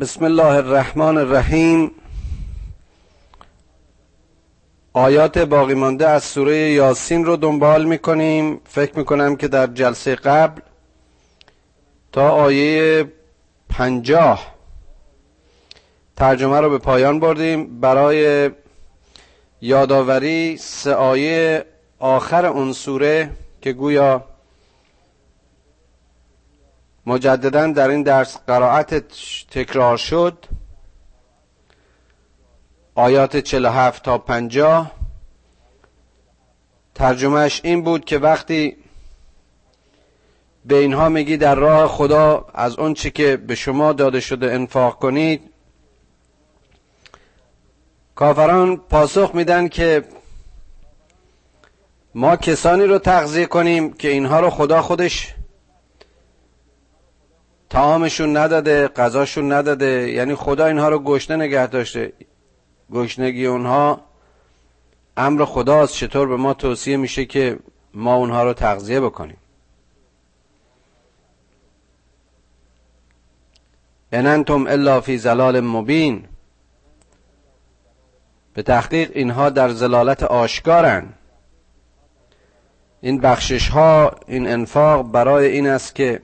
بسم الله الرحمن الرحیم. آیات باقی مانده از سوره یاسین رو دنبال می‌کنیم. فکر می‌کنم که در جلسه قبل تا آیه پنجاه ترجمه رو به پایان بردیم. برای یادآوری سه آیه آخر اون سوره که گویا مجددا در این درس قرائت تکرار شد. آیات 47 تا 50 ترجمهش این بود که وقتی به اینها میگی در راه خدا از اون چی که به شما داده شده انفاق کنید کافران پاسخ میدن که ما کسانی رو تغذیه کنیم که اینها رو خدا خودش تعامشون نداده غذاشون نداده یعنی خدا اینها رو گشنه نگه داشته. گشنگی اونها امر خداست. چطور به ما توصیه میشه که ما اونها رو تغذیه بکنیم؟ ان الا فی زلال مبین. به تحقیق اینها در زلالت آشکارن. این بخشش ها این انفاق برای این است که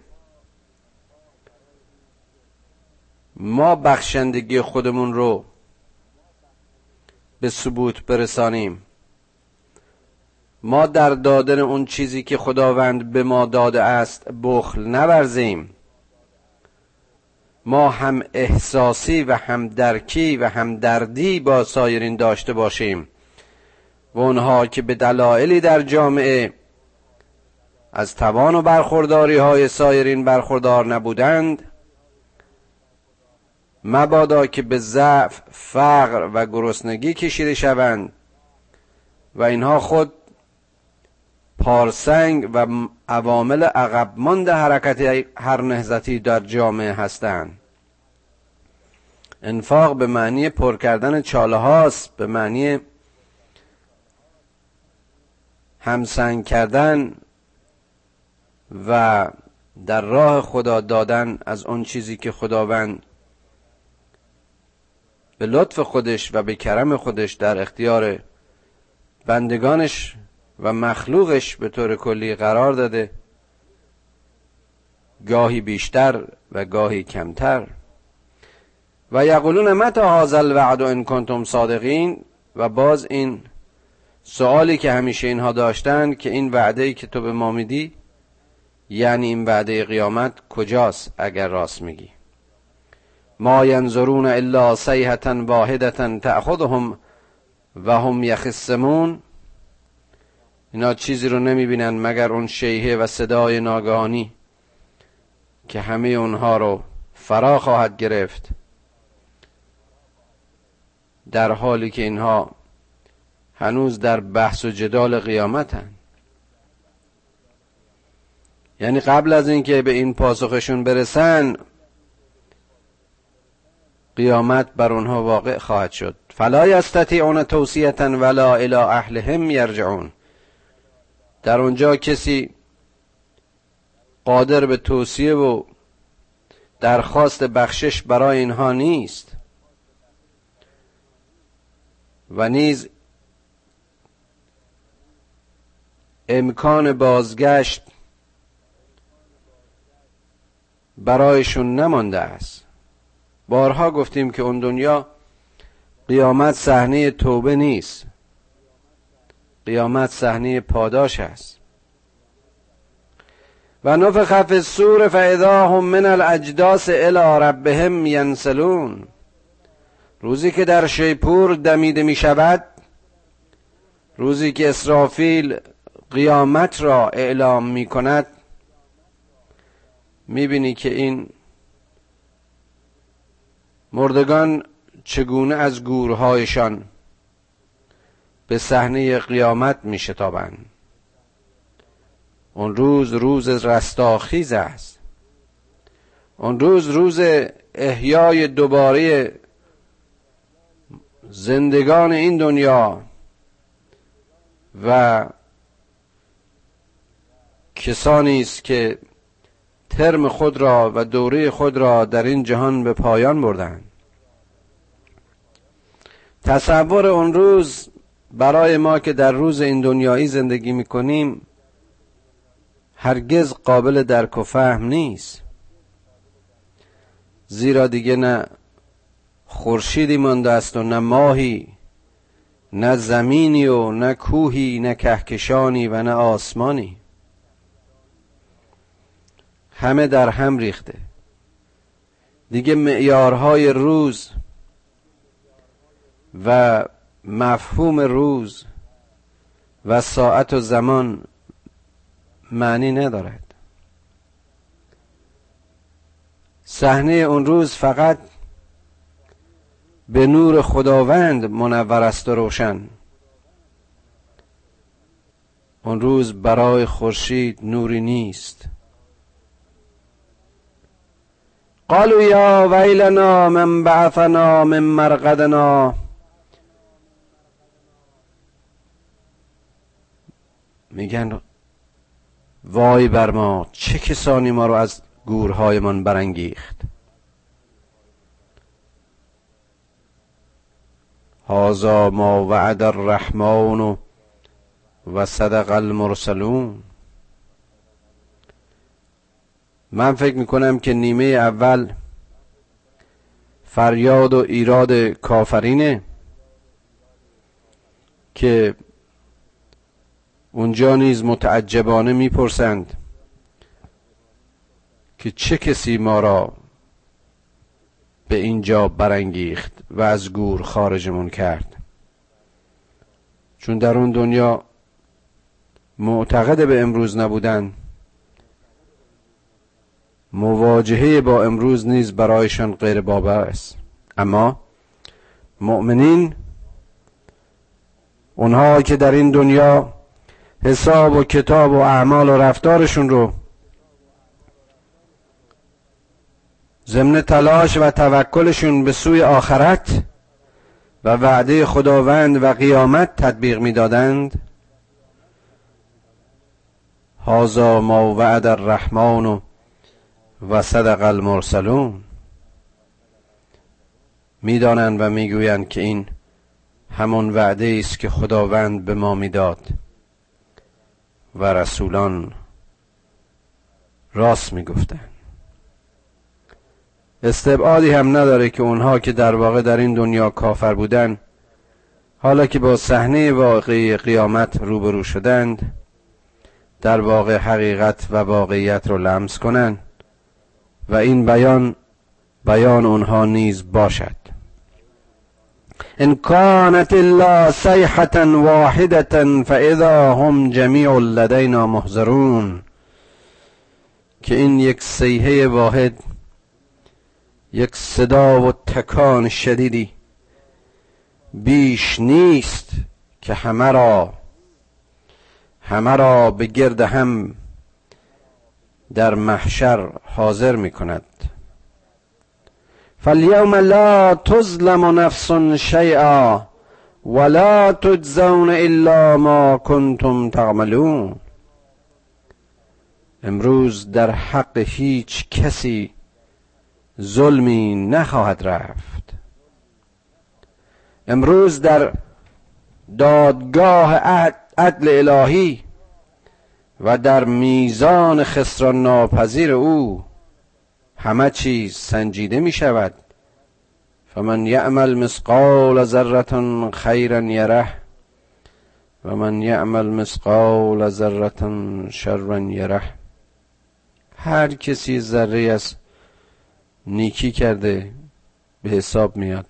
ما بخشندگی خودمون رو به ثبوت برسانیم. ما در دادن اون چیزی که خداوند به ما داده است بخل نورزیم. ما هم احساسی و هم درکی و هم دردی با سایرین داشته باشیم. و اونها که به دلایلی در جامعه از توان و برخورداری های سایرین برخوردار نبودند مبادا که به ضعف فقر و گرسنگی کشیده شوند و اینها خود پارسنگ و عوامل عقب مانده حرکت هر نهزتی در جامعه هستند. انفاق به معنی پر کردن چاله هاست به معنی همسنگ کردن و در راه خدا دادن از اون چیزی که خداوند به لطف خودش و به کرم خودش در اختیار بندگانش و مخلوقش به طور کلی قرار داده. گاهی بیشتر و گاهی کمتر. و یقولون متى هذا الوعد ان کنتم صادقین؟ و باز این سوالی که همیشه اینها داشتند که این وعده ای که تو به ما میدی یعنی این وعده قیامت کجاست اگر راست میگی؟ ما ینظرون الا صیحه واحده تأخذهم و هم یخصمون. اینا چیزی رو نمی‌بینن مگر اون شیهه و صدای ناگهانی که همه اونها رو فرا خواهد گرفت در حالی که اینها هنوز در بحث و جدال قیامتن. یعنی قبل از اینکه به این پاسخشون برسن قیامت بر اونها واقع خواهد شد. فلا یستطیعون توصیتا ولا الی اهلهم یرجعون. در اونجا کسی قادر به توصیه و درخواست بخشش برای اینها نیست و نیز امکان بازگشت برایشون نمانده است. بارها گفتیم که اون دنیا قیامت صحنه توبه نیست. قیامت صحنه پاداش است و نفخ فی السور فاذا هم من الاجداس الى ربهم ینسلون. روزی که در شیپور دمیده می شود روزی که اسرافیل قیامت را اعلام می کند می بینی که این مردگان چگونه از گورهایشان به صحنه قیامت می شتابند اون روز روز رستاخیز است. اون روز روز احیای دوباره زندگان این دنیا و کسانی است که ترم خود را و دوره خود را در این جهان به پایان بردند تصور اون روز برای ما که در روز این دنیایی زندگی می‌کنیم هرگز قابل درک و فهم نیست. زیرا دیگه نه خورشیدی مانده است و نه ماهی نه زمینی و نه کوهی نه کهکشانی و نه آسمانی. همه در هم ریخته. دیگه معیارهای روز و مفهوم روز و ساعت و زمان معنی ندارد. صحنه اون روز فقط به نور خداوند منور است و روشن. اون روز برای خورشید نوری نیست. قالوا یا ویلنا من بعثنا من مرقدنا. میگن وای بر ما چه کسانی ما رو از گورهایمان برانگیخت؟ هازا ما وعد الرحمن و صدق المرسلون. من فکر می‌کنم که نیمه اول فریاد و ایراد کافرینه که اونجا نیز متعجبانه می‌پرسند که چه کسی ما را به اینجا برانگیخت و از گور خارجمون کرد. چون در اون دنیا معتقد به امروز نبودن مواجهه با امروز نیز برایشان غیر است. اما مؤمنین اونها که در این دنیا حساب و کتاب و اعمال و رفتارشون رو ضمن تلاش و توکلشون به سوی آخرت و وعده خداوند و قیامت تطبیق می‌دادند هازا ما وعد الرحمن و صدق المرسلون. می‌دانند و می‌گویند که این همون وعده است که خداوند به ما می‌داد و رسولان راست می‌گفتند. استبعادی هم نداره که اونها که در واقع در این دنیا کافر بودن حالا که با صحنه واقعی قیامت روبرو شدند در واقع حقیقت و واقعیت رو لمس کنند. و این بیان بیان اونها نیز باشد. ان كانت الا صيحه واحده فاذا هم جميع لدينا محضرون که این یک سیحه واحد یک صدا و تکان شدیدی بیش نیست که همه را همه را به گرد هم در محشر حاضر می کند فالیوم لا تظلم نفس شیئا ولا تجزون الا ما کنتم تعملون. امروز در حق هیچ کسی ظلمی نخواهد رفت. امروز در دادگاه عدل الهی و در میزان خسران ناپذیر او همه چیز سنجیده می شود فمن یعمل مثقال ذره خیرا یره و من یعمل مثقال ذره شرا یره. هر کسی ذره از نیکی کرده به حساب میاد.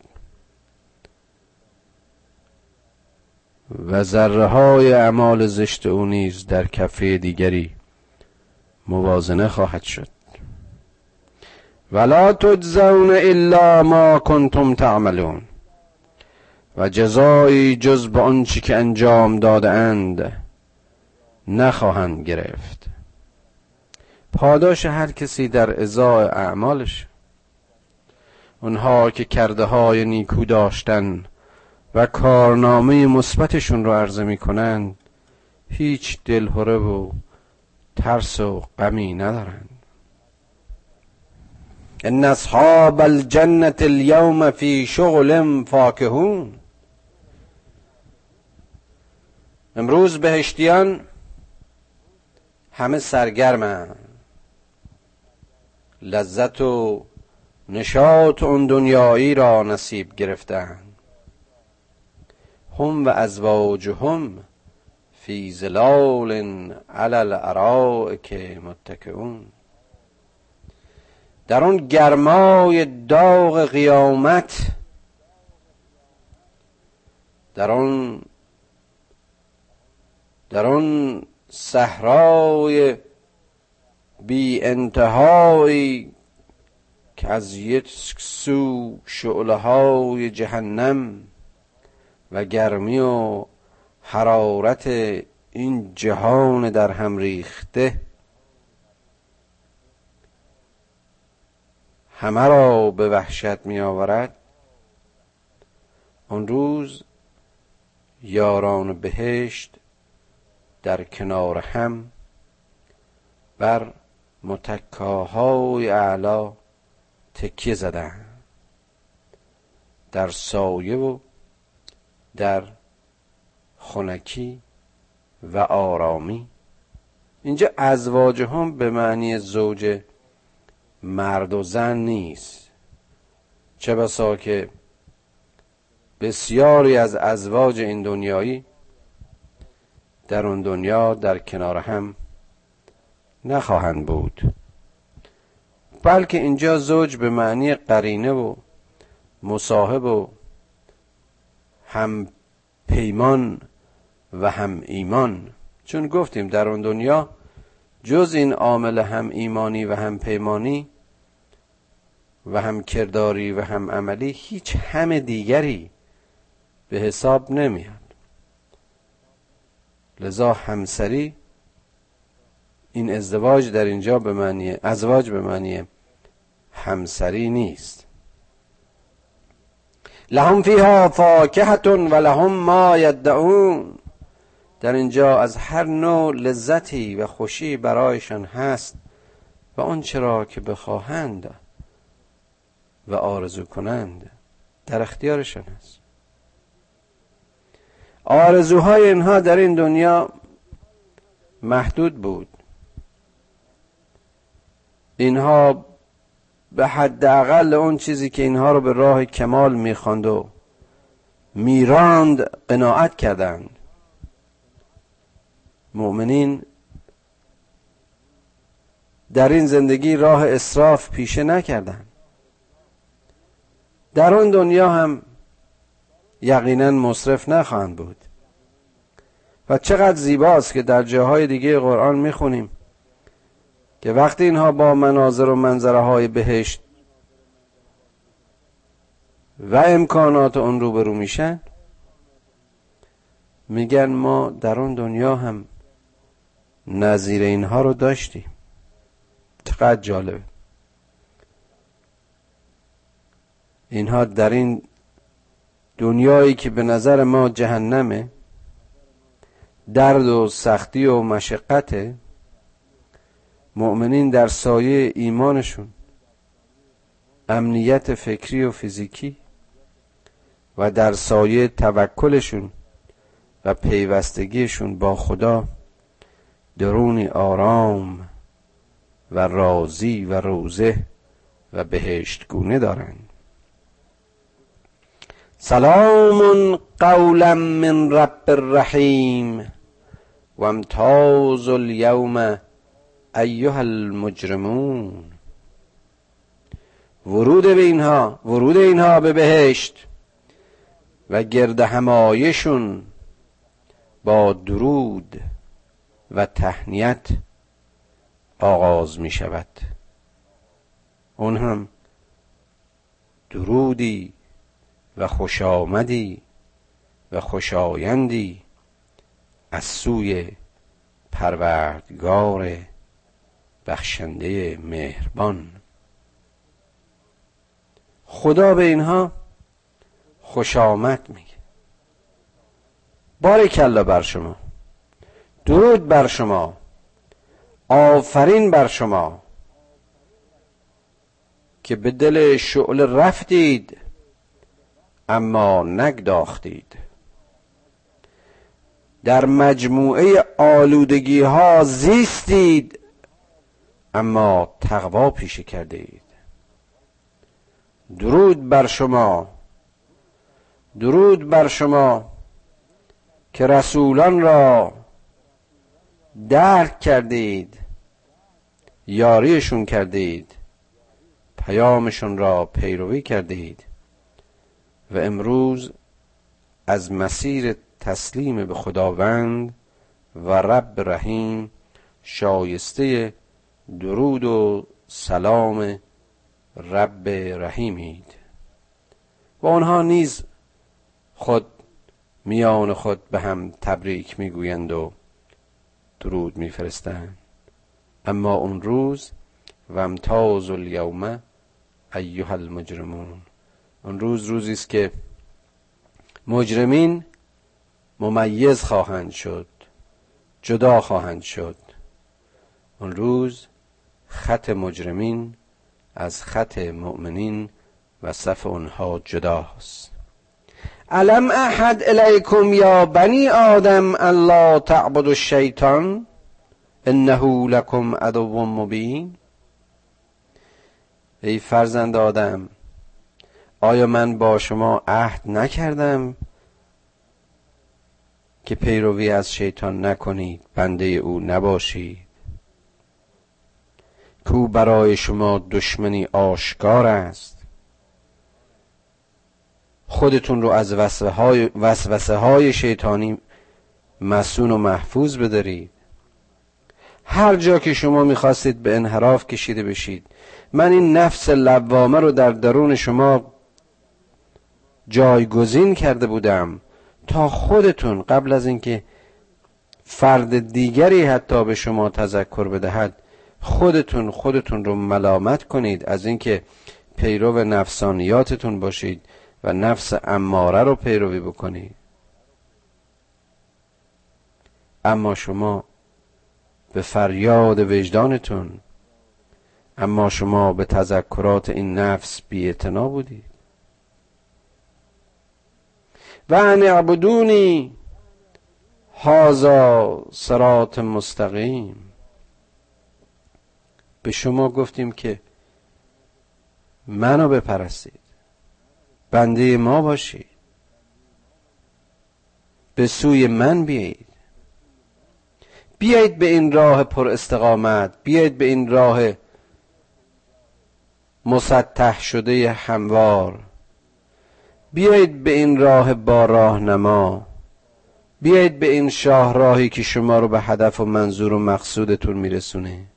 و ذره های اعمال زشت او نیز در کفه دیگری موازنه خواهد شد. ولا تجزون الا ما کنتم تعملون. و جزایی جز به آنچه که انجام داده اند نخواهند گرفت. پاداش هر کسی در ازای اعمالش. اونها که کرده های نیکو داشتن و کارنامه مثبتشون رو عرضه می‌کنند. هیچ دلهوره و ترس و غمی ندارند. ان اصحاب الجنة اليوم فی شغل فاکهون. امروز بهشتیان همه سرگرمن لذت و نشاط اون دنیایی را نصیب گرفتن هم و ازواجهم فی زلال علی که متکئون. در اون گرمای داغ قیامت در اون در اون صحرای بی انتهایی که از یک سو شعله های جهنم و گرمی و حرارت این جهان در هم ریخته. همه را به وحشت می آورد آن روز یاران بهشت در کنار هم بر متکاهای اعلا تکیه زدن در سایه و در خنکی و آرامی. اینجا ازواج هم به معنی زوج مرد و زن نیست. چه بسا که بسیاری از ازواج این دنیایی در اون دنیا در کنار هم نخواهند بود. بلکه اینجا زوج به معنی قرینه و مصاحب و هم پیمان و هم ایمان. چون گفتیم در اون دنیا جز این عامل هم ایمانی و هم پیمانی و هم کرداری و هم عملی هیچ هم دیگری به حساب نمیاد. لذا همسری این ازدواج در اینجا به معنی ازواج به معنی همسری نیست. لهم فیها فاکهت و لهم ما یدعون در اینجا از هر نوع لذتی و خوشی برایشان هست و آن چرا که بخواهند و آرزو کنند در اختیارشان است آرزوهای اینها در این دنیا محدود بود. اینها به حداقل اون چیزی که اینها رو به راه کمال می‌خواند و میراند قناعت کردند. مؤمنین در این زندگی راه اصراف پیشه نکردند. در اون دنیا هم یقینا مصرف نخواهند بود. و چقدر زیباست که در جاهای دیگه قرآن می‌خونیم. که وقتی اینها با مناظر و منظره های بهشت و امکانات اون روبرو میشن میگن ما در اون دنیا هم نظیر اینها رو داشتیم. چقدر جالبه. اینها در این دنیایی که به نظر ما جهنمه درد و سختی و مشقته مؤمنین در سایه ایمانشون. امنیت فکری و فیزیکی و در سایه توکلشون و پیوستگیشون با خدا درونی آرام و راضی و روزه و بهشتگونه دارند سلام قولا من رب الرحیم و امتاز اليوم ایها المجرمون. ورود به اینها ورود اینها به بهشت و گرد همایشون با درود و تهنیت آغاز می شود. اون هم درودی و خوش آمدی و خوشایندی از سوی پروردگار بخشنده مهربان. خدا به اینها خوش آمد میگه. بارکلا بر شما. درود بر شما. آفرین بر شما. که به دل شعله رفتید اما نگداختید. در مجموعه آلودگی ها زیستید اما تقوا پیشه کرده اید. درود بر شما. درود بر شما که رسولان را درک کردید یاریشون کردید پیامشون را پیروی کردید و امروز از مسیر تسلیم به خداوند و رب رحیم شایسته درود و سلام رب رحیمید. و آنها نیز خود میان خود به هم تبریک می‌گویند و درود میفرستند. اما اون روز و امتاز الیوم ایها المجرمون. اون روز روزی است که مجرمین ممیز خواهند شد جدا خواهند شد. اون روز خط مجرمین از خط مؤمنین و صف اونها جداست. علم احد الیکم یا بنی آدم الله تعبد الشیطان انه لکم عدو مبین؟ ای فرزند آدم آیا من با شما عهد نکردم که پیروی از شیطان نکنید؟ بنده او نباشید. کو برای شما دشمنی آشکار است. خودتون رو از وسوسه های شیطانی مسون و محفوظ بدارید. هر جا که شما می‌خواستید به انحراف کشیده بشید. من این نفس لوامه رو در درون شما جایگزین کرده بودم تا خودتون قبل از اینکه فرد دیگری حتی به شما تذکر بدهد خودتون خودتون رو ملامت کنید از اینکه پیرو نفسانیاتتون باشید و نفس اماره رو پیروی بکنید. اما شما به فریاد وجدانتون اما شما به تذکرات این نفس بی بودید. و ان اعبدونی هازا سرات مستقیم. به شما گفتیم که منو بپرستید. بنده ما باشید. به سوی من بیایید. بیایید به این راه پر استقامت بیایید به این راه مسطح شده هموار. بیایید به این راه با راهنما. بیایید به این شاهراهی که شما رو به هدف و منظور و مقصودتون میرسونه.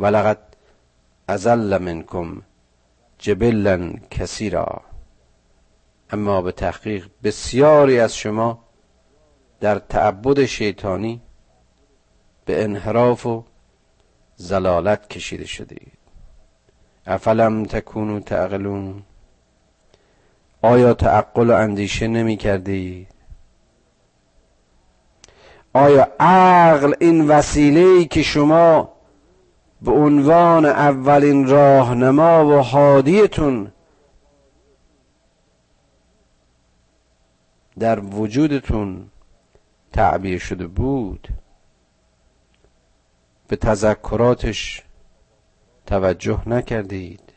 ولقد ازل منکم جبلا کثیرا اما به تحقیق بسیاری از شما در تعبد شیطانی به انحراف و زلالت کشیده شدید افلم تکونو تعقلون؟ آیا تعقل و اندیشه نمی کردی؟ آیا عقل این وسیله که شما به عنوان اولین راهنما و حادیتون در وجودتون تعبیر شده بود. به تذکراتش توجه نکردید.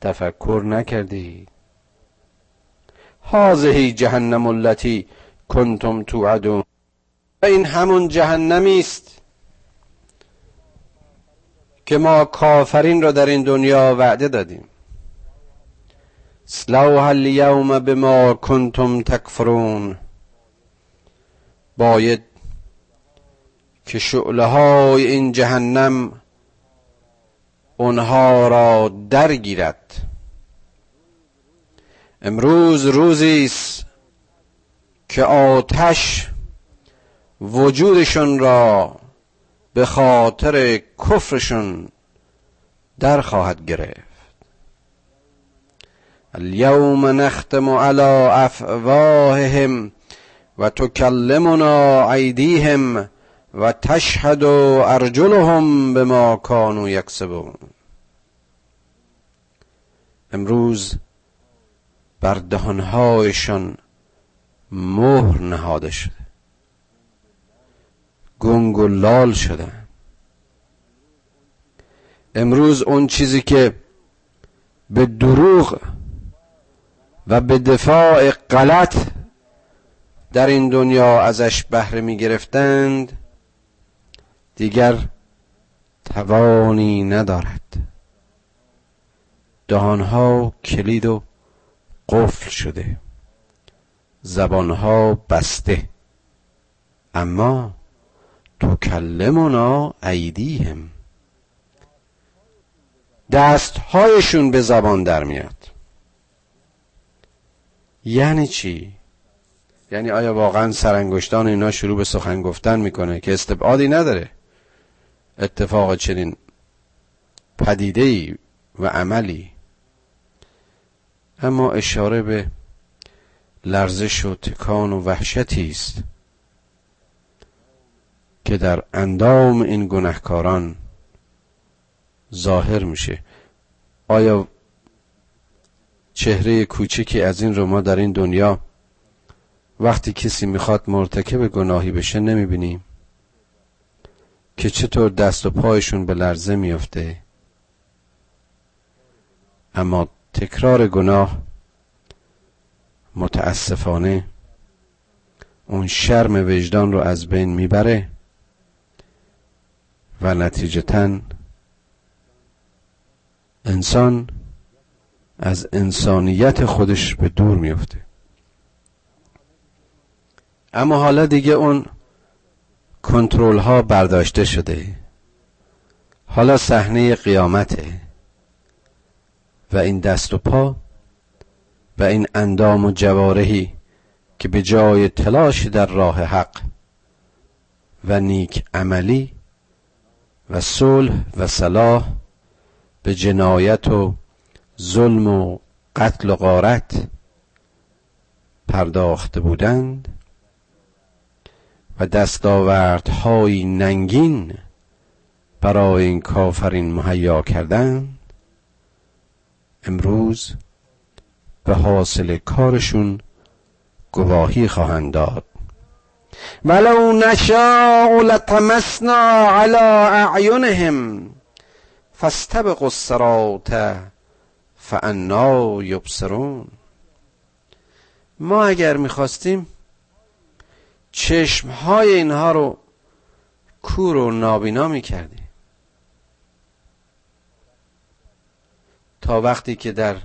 تفکر نکردید. هذه جهنم التي کنتم توعدون. این همون جهنمی است. که ما کافرین را در این دنیا وعده دادیم. سلوها اليوم بما کنتم تکفرون. باید که شعله های این جهنم اونها را درگیرد. امروز روزی است که آتش وجودشون را به خاطر کفرشون در خواهد گرفت. اليوم نختم على افواههم و تکلمنا ایدیهم و تشهد ارجلهم به ما کانو یکسبون. امروز بر دهانهایشان مهر نهاده شده. گنگ و لال شدن. امروز اون چیزی که به دروغ و به دفاع غلط در این دنیا ازش بهره می گرفتند دیگر توانی ندارد. دهانها کلید و قفل شده زبانها بسته. اما تو کلمونا ایدیهم دستهایشون به زبان در میاد. یعنی چی؟ یعنی آیا واقعا سرانگشتان اینا شروع به سخن گفتن می‌کنه که استبعادی نداره؟ اتفاق چنین پدیده و عملی. اما اشاره به لرزش و تکان و وحشتی است. که در اندام این گنهکاران ظاهر میشه. آیا چهره کوچکی از این رو ما در این دنیا وقتی کسی می‌خواد مرتکب گناهی بشه نمی‌بینیم؟ که چطور دست و پایشون به لرزه میافته اما تکرار گناه متاسفانه اون شرم وجدان رو از بین می‌بره. و نتیجتا انسان از انسانیت خودش به دور میفته اما حالا دیگه اون کنترل ها برداشته شده. حالا صحنه قیامته و این دست و پا و این اندام و جوارحی که به جای تلاشی در راه حق و نیک عملی و صلح و صلاح به جنایت و ظلم و قتل و غارت پرداخته بودند و دستاوردهای ننگین برای این کافرین مهیا کردند. امروز به حاصل کارشون گواهی خواهند داد. ولو نشاء لطمسنا على اعینهم فاستبقوا الصراط فانا یبصرون ما اگر می‌خواستیم چشمهای اینها رو کور و نابینا می‌کردیم. تا وقتی که در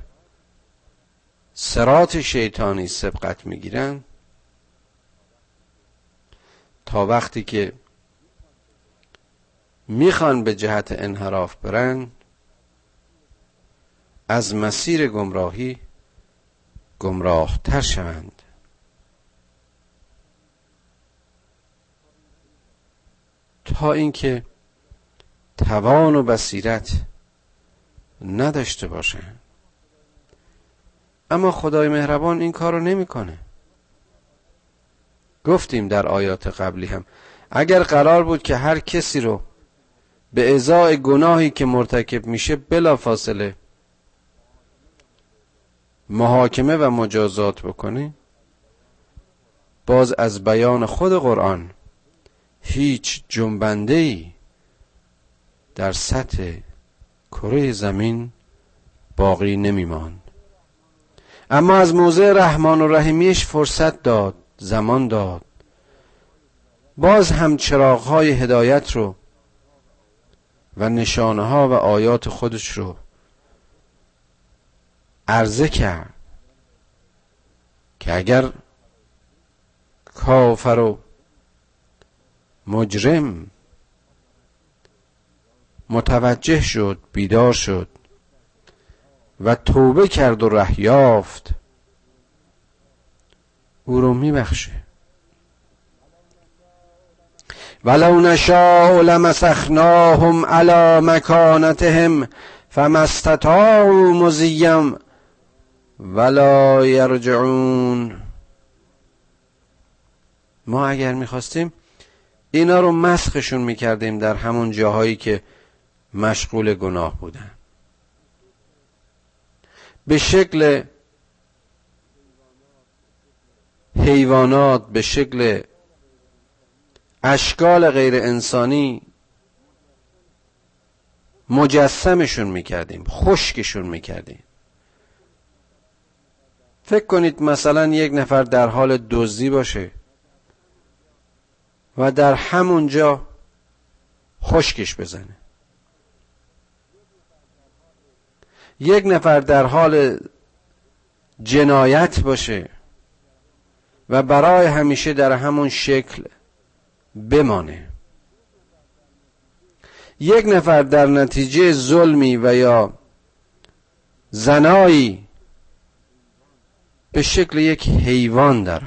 سرات شیطانی سبقت می‌گیرن تا وقتی که می‌خوان به جهت انحراف برن از مسیر گمراهی گمراه تر شوند. تا اینکه توان و بصیرت نداشته باشند اما خدای مهربان این کارو نمی‌کنه. گفتیم در آیات قبلی هم. اگر قرار بود که هر کسی رو به ازای گناهی که مرتکب میشه بلا فاصله محاکمه و مجازات بکنه باز از بیان خود قرآن هیچ جنبنده ای در سطح کره زمین باقی نمیماند. اما از موضع رحمان و رحیمیش فرصت داد زمان داد. باز هم چراغهای هدایت رو و نشانه ها و آیات خودش رو عرضه کرد که اگر کافر و مجرم متوجه شد بیدار شد و توبه کرد و ره یافت او رو میبخشه. ولو نشاء لمسخناهم على مکانتهم فما استطاعوا مزیم ولا یرجعون. ما اگر می‌خواستیم اینا رو مسخشون می‌کردیم در همون جاهایی که مشغول گناه بودن. به شکل حیوانات به شکل اشکال غیر انسانی مجسمشون می‌کردیم خشکشون می‌کردیم. فکر کنید مثلا یک نفر در حال دزدی باشه و در همونجا خشکش بزنه. یک نفر در حال جنایت باشه و برای همیشه در همون شکل بمانه. یک نفر در نتیجه ظلمی و یا زنایی به شکل یک حیوان در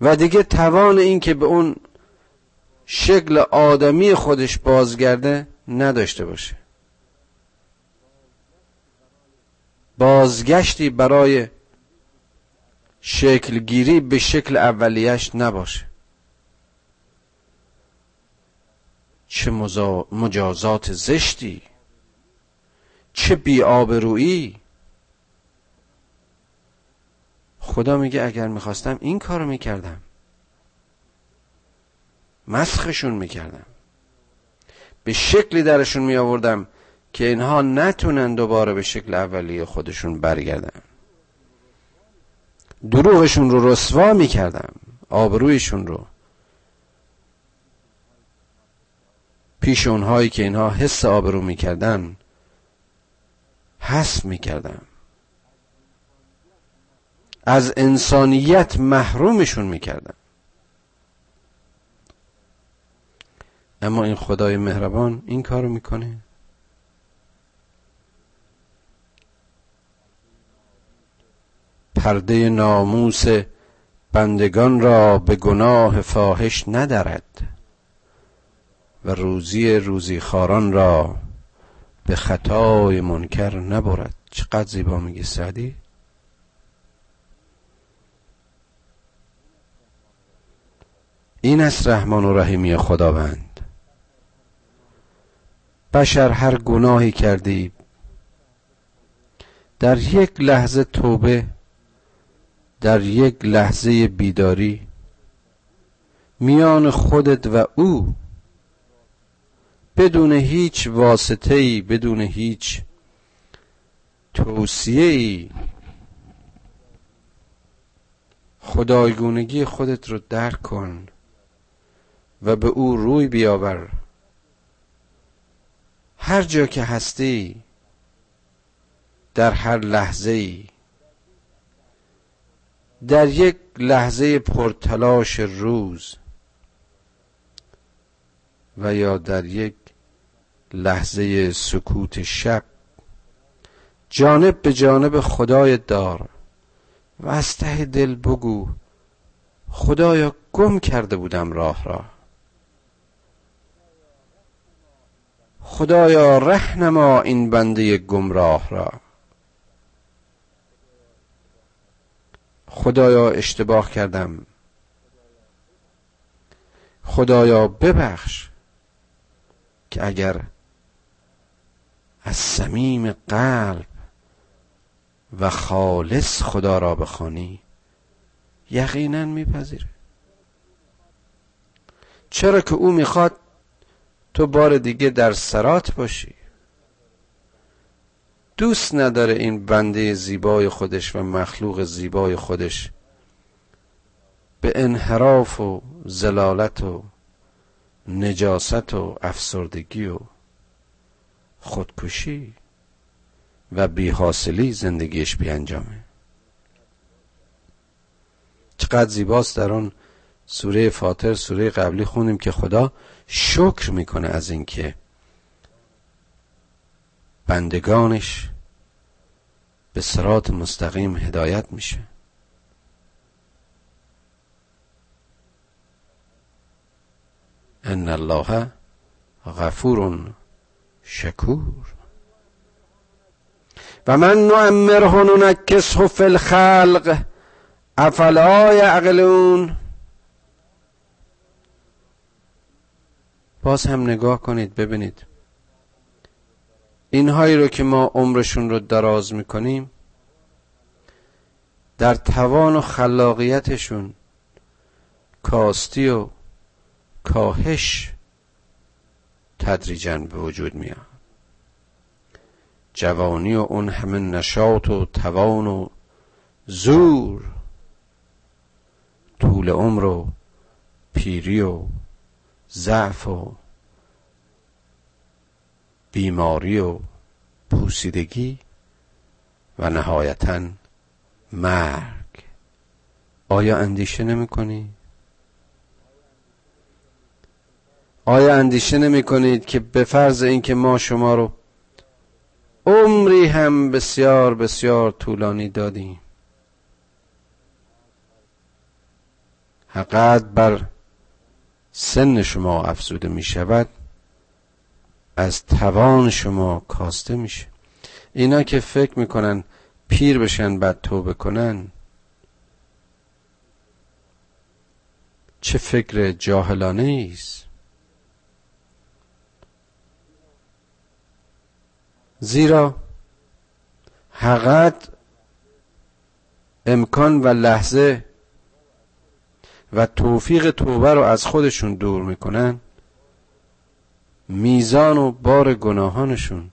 و دیگه توان این که به اون شکل آدمی خودش بازگرده نداشته باشه. بازگشتی برای شکلگیری به شکل اولیش نباشه. چه مجازات زشتی چه بیآبرویی. خدا میگه اگر می‌خواستم این کارو می‌کردم. مسخشون می‌کردم. به شکلی درشون میآوردم. که اینها نتونن دوباره به شکل اولیه خودشون برگردن. دروغشون رو رسوا می‌کردم آبرویشون رو. پیش اونهایی که اینها حس آبرو می‌کردن حس می‌کردم از انسانیت محرومشون می‌کردم اما این خدای مهربان این کارو می‌کنه. پرده ناموس بندگان را به گناه فاحش ندارد و روزی روزی خاران را به خطای منکر نبرد. چقدر زیبا میگی سعدی؟ این است رحمان و رحیمی خداوند. بشر هر گناهی کردی در یک لحظه توبه در یک لحظه بیداری. میان خودت و او. بدون هیچ واسطه بدون هیچ توصیه ای خدایگونگی خودت رو درک کن و به او روی بیاور. هر جا که هستی در هر لحظه ای در یک لحظه پرتلاش روز و یا در یک لحظه سکوت شب جانب به جانب خدای دار و از ته دل بگو خدایا گم کرده بودم راه را. خدایا رهنما این بنده گمراه را. خدایا اشتباه کردم. خدایا ببخش که اگر از صمیم قلب و خالص خدا را بخوانی یقینا میپذیره چرا که او می‌خواد تو بار دیگه در سرات باشی؟ دوست نداره این بنده زیبای خودش و مخلوق زیبای خودش به انحراف و زلالت و نجاست و افسردگی و خودکشی و بیحاصلی زندگیش بیانجامه. چقدر زیباست در آن سوره فاطر سوره قبلی خونیم که خدا شکر می‌کنه از اینکه بندگانش به سرات مستقیم هدایت میشه. ان الله غفور شکور. و من نعمره ننکسه فی الخلق افلا یعقلون؟ باز هم نگاه کنید ببینید. اینهایی رو که ما عمرشون رو دراز می‌کنیم در توان و خلاقیتشون کاستی و کاهش تدریجا به وجود میاد جوانی و اون همه نشاط و توان و زور طول عمر و پیری و ضعف و بیماری و پوسیدگی و نهایتا مرگ. آیا اندیشه نمی کنی؟ آیا اندیشه نمی کنید که به فرض اینکه ما شما رو عمری هم بسیار بسیار طولانی دادیم؟ حقیقت بر سن شما افزوده می شود از توان شما کاسته میشه. اینا که فکر می‌کنن پیر بشن بعد توبه کنن چه فکر جاهلانه است زیرا حقیقت امکان و لحظه و توفیق توبه رو از خودشون دور می‌کنن. میزان و بار گناهانشون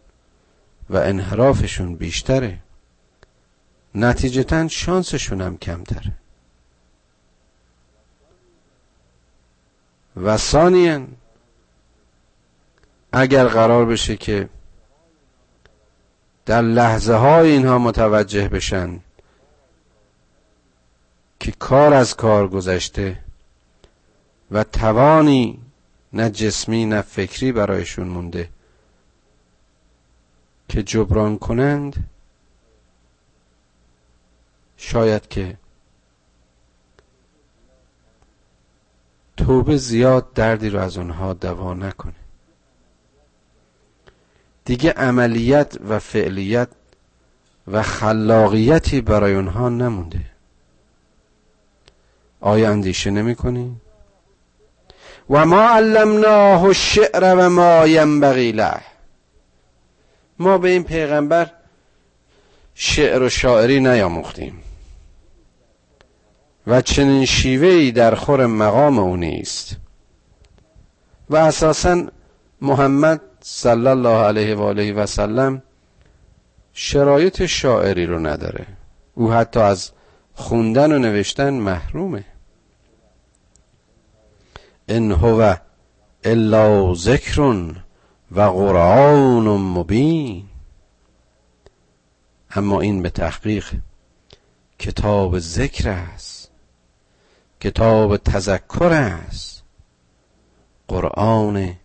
و انحرافشون بیشتره. نتیجتا شانسشون هم کمتره. و ثانیا اگر قرار بشه که در لحظه های اینها متوجه بشن که کار از کار گذشته و توانی نه جسمی نه فکری برایشون مونده. که جبران کنند شاید که توبه زیاد دردی رو از اونها دوا نکنه. دیگه عملیت و فعلیت و خلاقیتی برای اونها نمونده. آیا اندیشه نمی کنی؟ و ما علمناه الشعر و ما ینبغی له. ما به این پیغمبر شعر و شاعری نیاموختیم. و چنین شیوهی در خور مقام او نیست. و اساسا محمد صلی الله علیه و آله و سلم شرایط شاعری رو نداره. او حتی از خوندن و نوشتن محرومه. ان هو الا ذکر و قرآن مبین. اما این به تحقیق کتاب ذکر است کتاب تذکر است قرآن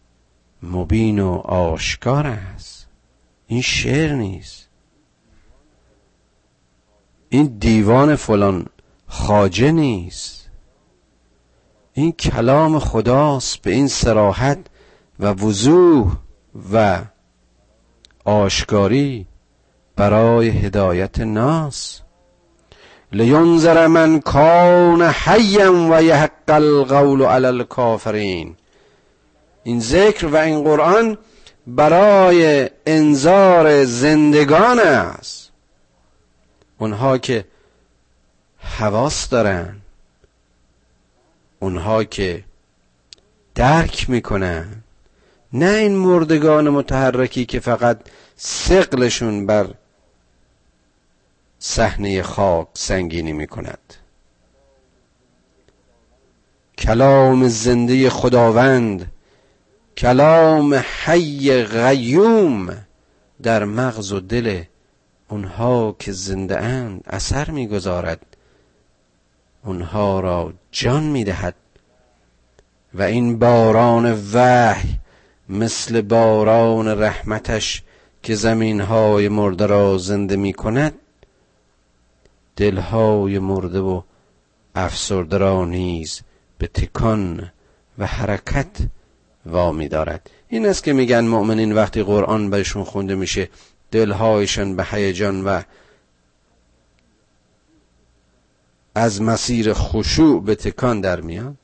مبین و آشکار است. این شعر نیست. این دیوان فلان خاجه نیست. این کلام خداست به این سراحت و وضوح و آشکاری برای هدایت ناس. لینذر من کان حیا و یحق القول علی الکافرین. این ذکر و این قرآن برای انذار زندگان است. اونها که حواس دارن. اونها که درک می‌کنن نه این مردگان متحرکی که فقط سقلشون بر صحنه خاک سنگینی می‌کند. کلام زنده خداوند کلام حی غیوم در مغز و دل اونها که زنده اند اثر می‌گذارد. اونها را جان می‌دهد. و این باران وحی مثل باران رحمتش که زمین های مرده را زنده می کند دلهای مرده و افسرده را نیز به تکان و حرکت وامی دارد این است که میگن مؤمنین وقتی قرآن بهشون خونده میشه دلهایشان به هیجان و از مسیر خشوع به تکان در میان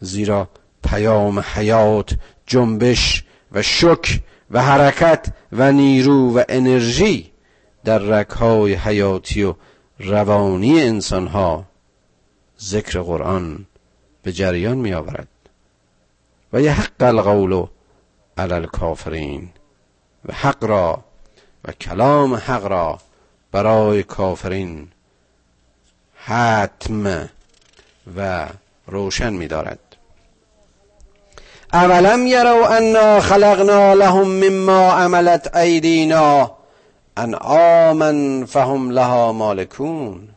زیرا پیام حیات جنبش و شک و حرکت و نیرو و انرژی در رکهای حیاتی و روانی انسانها ذکر قرآن به جریان می آورد و حق القول علی الکافرین. و حق را و کلام حق را برای کافرین حتم و روشن می دارد اولم یرو انا خلقنا لهم مما عملت ایدینا انعاما فهم لها مالکون.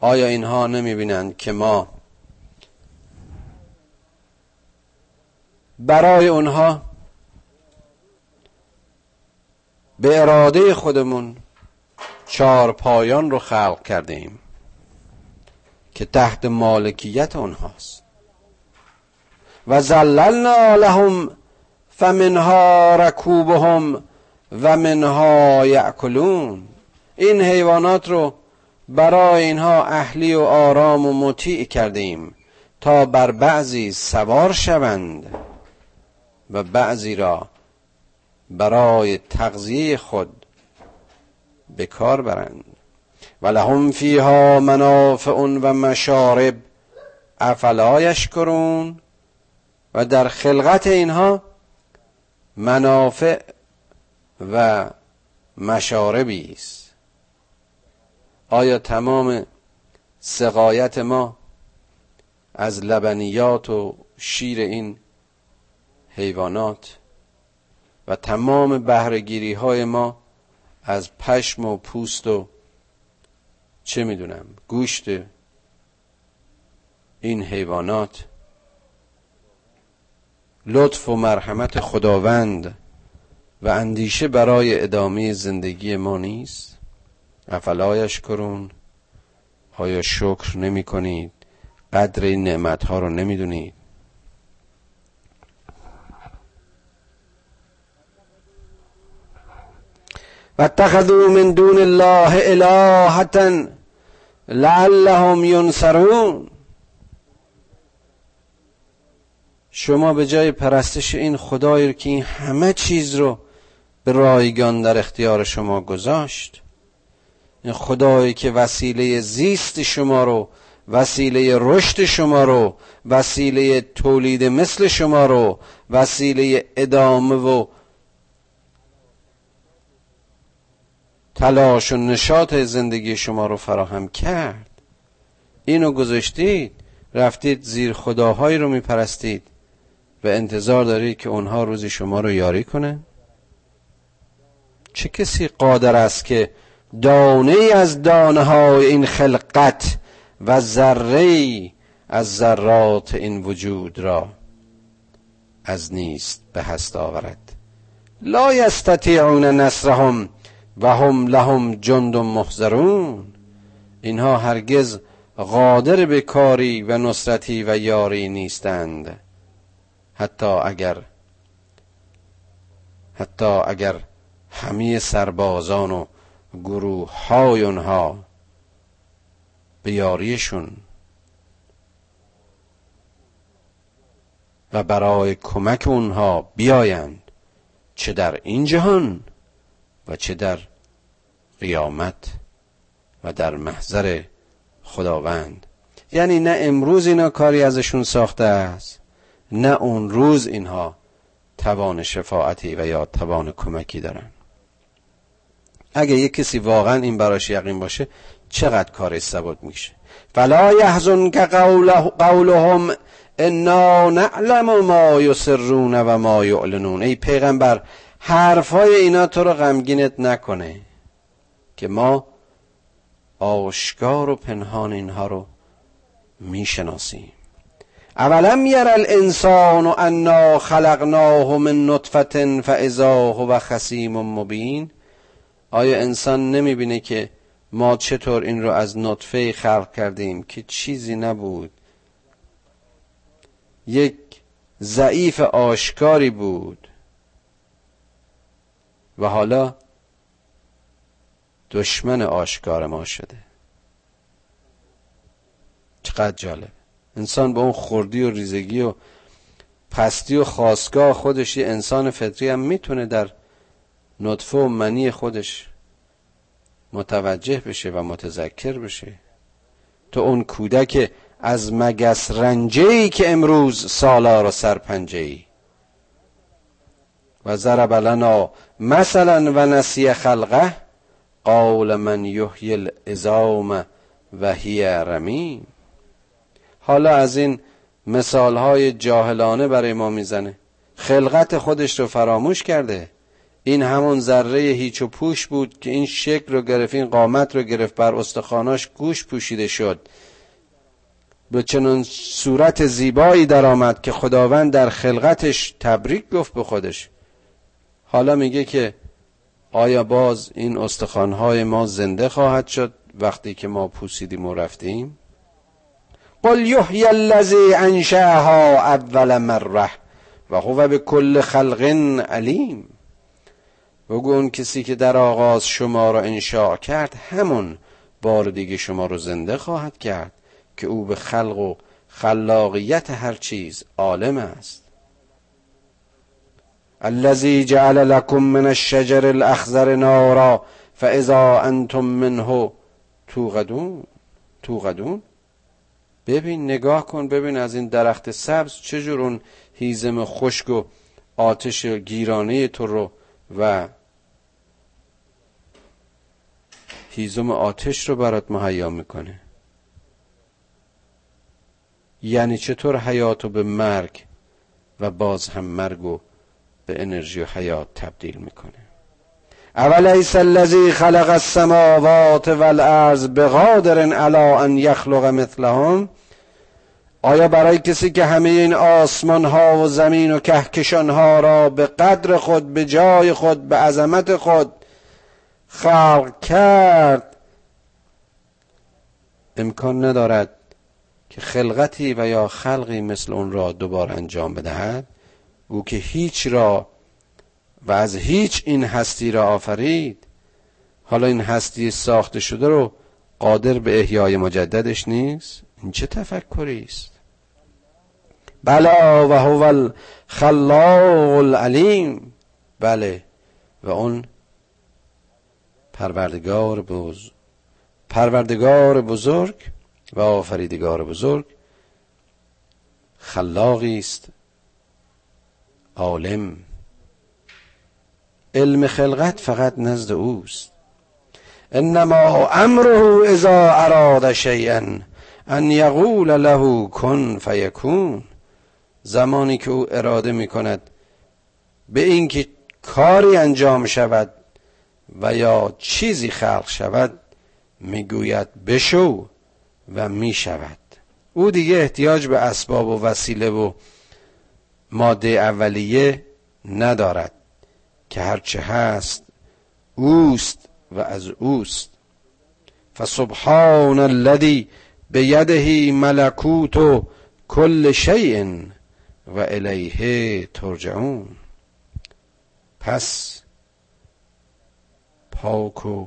آیا اینها نمی بینند که ما برای اونها به اراده خودمون چار پایان رو خلق کردیم که تحت مالکیت اونهاست و زللنا لهم فمنها رکوبهم و منها یعکلون این حیوانات رو برای اینها اهلی و آرام و مطیع کردیم تا بر بعضی سوار شوند و بعضی را برای تغذیه خود به کار برند. و لهم فیها منافع و مشارب. افلا یشکرون؟ و در خلقت اینها منافع و مشاربی است. آیا تمام سقایت ما از لبنیات و شیر این حیوانات و تمام بهرهگیری های ما از پشم و پوست و چه می‌دونم گوشت این حیوانات. لطف و مرحمت خداوند و اندیشه برای ادامه زندگی ما نیست. افلایش کرون آیا شکر نمی کنید قدر این نعمت ها رو نمی دونید و اتخذوا من دون الله الهتا لعلهم ینصرون شما به جای پرستش این خدایی که این همه چیز رو به رایگان در اختیار شما گذاشت این خدایی که وسیله زیست شما رو وسیله رشد شما رو وسیله تولید مثل شما رو وسیله ادامه و تلاش و نشاط زندگی شما رو فراهم کرد. اینو گذاشتید رفتید زیر خداهایی رو میپرستید و انتظار دارید که اونها روزی شما رو یاری کنه چه کسی قادر است که دانه از دانه های این خلقت و ذره از ذرات این وجود را از نیست به هست آورد؟ لا یستطیعون نصرهم و هم لهم جند محضرون. اینها هرگز قادر به کاری و نصرتی و یاری نیستند. حتی اگر حتی اگر همه سربازان و گروه های اونها به و برای کمک اونها بیایند چه در این جهان و چه در قیامت و در محضر خداوند. یعنی نه امروز اینا کاری ازشون ساخته است نه اون روز اینها توان شفاعتی و یا توان کمکی دارن. اگه یک کسی واقعا این براش یقین باشه چقدر کار ثبات میشه فلا یحزن که قولهم انا نعلم ما یسرون و ما یعلنون. ای پیغمبر حرفای اینا تو رو غمگینت نکنه که ما آشکار و پنهان اینها رو می‌شناسیم. اولم یر الانسان انا خلقناه من نطفه فاذا هو خصیم مبین. آیا انسان نمی‌بینه که ما چطور این رو از نطفه خلق کردیم که چیزی نبود؟ یک ضعیف آشکاری بود. و حالا دشمن آشکار ما شده. چقدر جالب. انسان با اون خوردی و ریزگی و پستی و خواستگاه خودش یه انسان فطری هم می‌تونه در نطفه و منی خودش متوجه بشه و متذکر بشه. تو اون کودک از مگس رنجه که امروز سالار و سرپنجه ای و ضرب لنا مثلا و نسی خلقه قول من یحیی العظام و هی رمیم. حالا از این مثال های جاهلانه برای ما می‌زنه. خلقت خودش رو فراموش کرده. این همون ذره هیچ و پوش بود که این شکل رو گرفت این قامت رو گرفت بر استخواناش گوش پوشیده شد. به چنان صورت زیبایی درآمد که خداوند در خلقتش تبریک گفت به خودش. حالا میگه که آیا باز این استخوانهای ما زنده خواهد شد وقتی که ما پوسیدیم و رفتیم؟ قل یحیی الذی انشأها اول مره و هو به کل خلق علیم. بگو اون کسی که در آغاز شما را انشاء کرد همون بار دیگه شما رو زنده خواهد کرد که او به خلق و خلاقیت هر چیز عالم است. الذي جعل لكم من الشجر الاخضر نارا فاذا انتم منه توقدون توقدون ببین نگاه کن ببین از این درخت سبز چجور اون هیزم خشک و آتش گیرانه تو رو و هیزم آتش رو برات مهیا می‌کنه. یعنی چطور حیات رو به مرگ و باز هم مرگ و به انرژی و حیات تبدیل می‌کنه. اولیس الذی خلق السماوات والارض بقادر علی ان یخلق مثلهم. آیا برای کسی که همه این آسمان ها و زمین و کهکشان ها را به قدر خود به جای خود به عظمت خود خلق کرد امکان ندارد که خلقتی و یا خلقی مثل اون را دوباره انجام بدهد؟ او که هیچ را و از هیچ این هستی را آفرید حالا این هستی ساخته شده رو قادر به احیای مجددش نیست؟ این چه تفکری است؟ بلا و هو الخلاق العلیم. بله و اون پروردگار بزرگ پروردگار بزرگ و آفریدگار بزرگ خلاقی است. عالم. علم خلقت فقط نزد اوست. انما امره اذا اراد شیئا ان یقول له کن فیکون. زمانی که او اراده می کند به اینکه کاری انجام شود و یا چیزی خلق شود می‌گوید بشو و می شود او دیگه احتیاج به اسباب و وسیله و ماده اولیه ندارد که هرچه هست اوست و از اوست. فسبحان الذی یده ملکوت کل شیء و الیه ترجعون. پس پاک و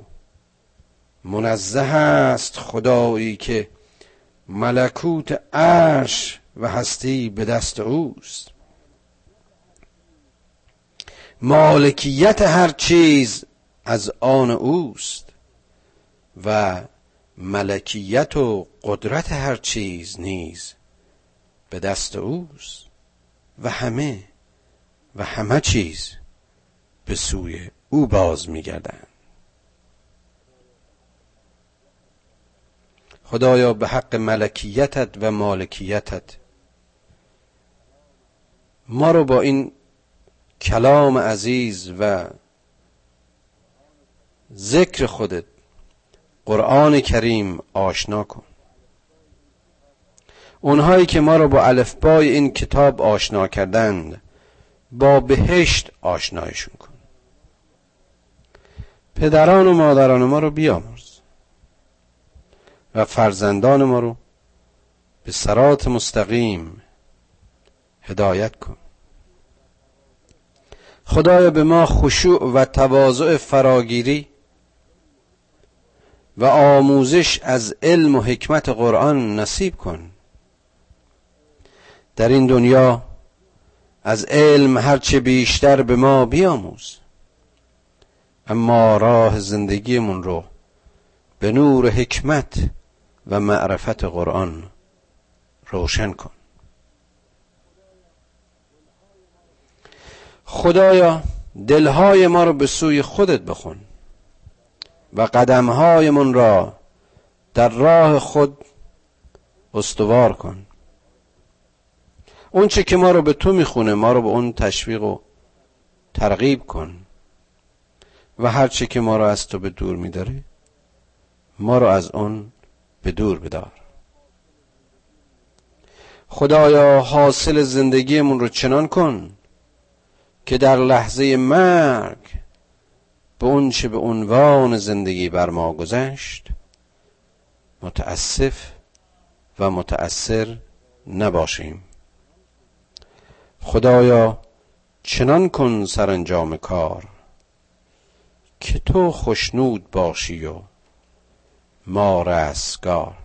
منزه است خدایی که ملکوت عرش و هستی به دست اوست. مالکیت هر چیز از آن اوست و ملکیت و قدرت هر چیز نیز به دست اوست و همه و همه چیز به سوی او باز میگردند. خدایا به حق ملکیتت و مالکیتت ما رو با این کلام عزیز و ذکر خودت قرآن کریم آشنا کن. اونهایی که ما رو با الفبای این کتاب آشنا کردند با بهشت آشنایشون کن. پدران و مادران ما رو بیامرز و فرزندان ما رو به سرات مستقیم هدایت کن. خدایا به ما خشوع و تواضع فراگیری و آموزش از علم و حکمت قرآن نصیب کن. در این دنیا از علم هرچه بیشتر به ما بیاموز. اما راه زندگیمون رو به نور حکمت و معرفت قرآن روشن کن. خدایا دلهای ما رو به سوی خودت بخون و قدمهایمون را در راه خود استوار کن. اون چه که ما رو به تو می‌خونه ما رو به اون تشویق و ترغیب کن. و هر چه که ما رو از تو به دور میداره ما رو از اون به دور بدار. خدایا حاصل زندگیمون رو چنان کن که در لحظه مرگ به اون چه به عنوان زندگی بر ما گذشت متاسف و متأثر نباشیم. خدایا چنان کن سرانجام کار که تو خشنود باشی و ما رستگار.